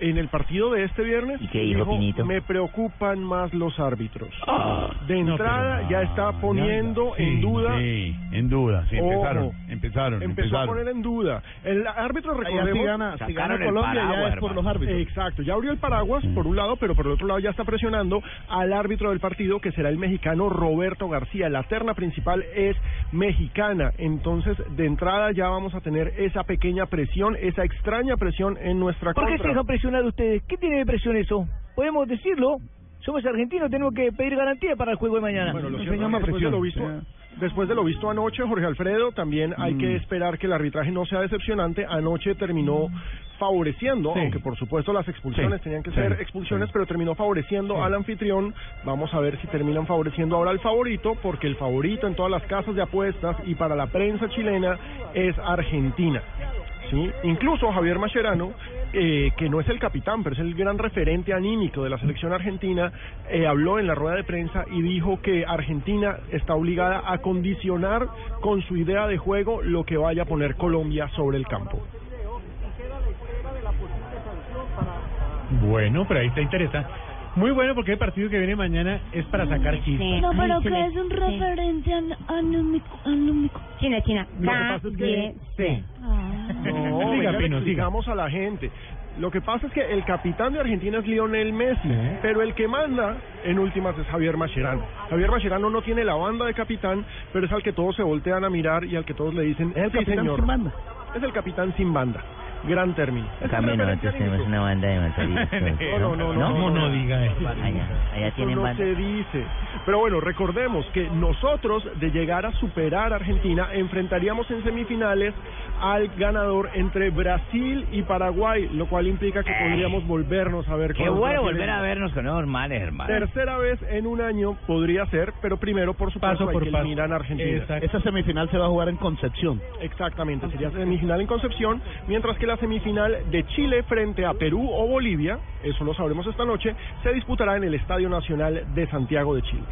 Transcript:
en el partido de este viernes? ¿Y qué dijo Pinito? Me preocupan más los árbitros. Ah, de entrada ya está poniendo en duda. Sí, en duda, sí, Ojo. empezaron, empezaron, Empezó a empezaron. poner en duda. El árbitro, recordemos... si gana, si gana Colombia ya es por los hermano. árbitros. Exacto, ya abrió el paraguas por un lado, pero por el otro lado ya está presionando al árbitro del partido, que será el mexicano Roberto García. La terna principal es mexicana, entonces de entrada ya vamos a tener esa pequeña presión, esa extraña presión en nuestra ¿Por qué se contra. dejan presionar ustedes? ¿Qué tiene de presión eso? Podemos decirlo. Somos argentinos, tenemos que pedir garantía para el juego de mañana. Bueno, lo cierto llama después de lo visto, después de lo visto anoche, Jorge Alfredo, también hay Mm. que esperar que el arbitraje no sea decepcionante. Anoche terminó favoreciendo, Sí. aunque por supuesto las expulsiones Sí, tenían que sí, ser expulsiones, pero terminó favoreciendo al anfitrión. Vamos a ver si terminan favoreciendo ahora al favorito, porque el favorito en todas las casas de apuestas y para la prensa chilena es Argentina. ¿sí? Incluso Javier Mascherano, eh, que no es el capitán, pero es el gran referente anímico de la selección argentina, eh, habló en la rueda de prensa y dijo que Argentina está obligada a condicionar con su idea de juego lo que vaya a poner Colombia sobre el campo. Bueno, pero ahí está interesante. Muy bueno porque el partido que viene mañana es para sacar chispas. No, pero que es un referente an- anómico, anómico. China, China. Lo que pasa es que- Sí. Ah. No, venga, Pino, siga. explicamos a la gente. Lo que pasa es que el capitán de Argentina es Lionel Messi, Sí. pero el que manda en últimas es Javier Mascherano. Javier Mascherano no tiene la banda de capitán, pero es al que todos se voltean a mirar y al que todos le dicen, Es el "Sí, capitán señor". sin banda. Es el capitán sin banda. Gran término. Referente nosotros tenemos una banda de matadistas. No, no, no, no, ¿Cómo no diga eso? Allá, allá tienen no banda. se dice. Pero bueno, recordemos que nosotros, de llegar a superar a Argentina, enfrentaríamos en semifinales al ganador entre Brasil y Paraguay, lo cual implica que podríamos volvernos a ver. Qué con los bueno volver a vernos con males, hermano. Tercera vez en un año podría ser, pero primero, por supuesto, Paso hay por que paso. eliminar a Argentina. Exacto. Esa semifinal se va a jugar en Concepción. Exactamente, sería semifinal en Concepción, mientras que la semifinal de Chile frente a Perú o Bolivia, eso lo sabremos esta noche, se disputará en el Estadio Nacional de Santiago de Chile.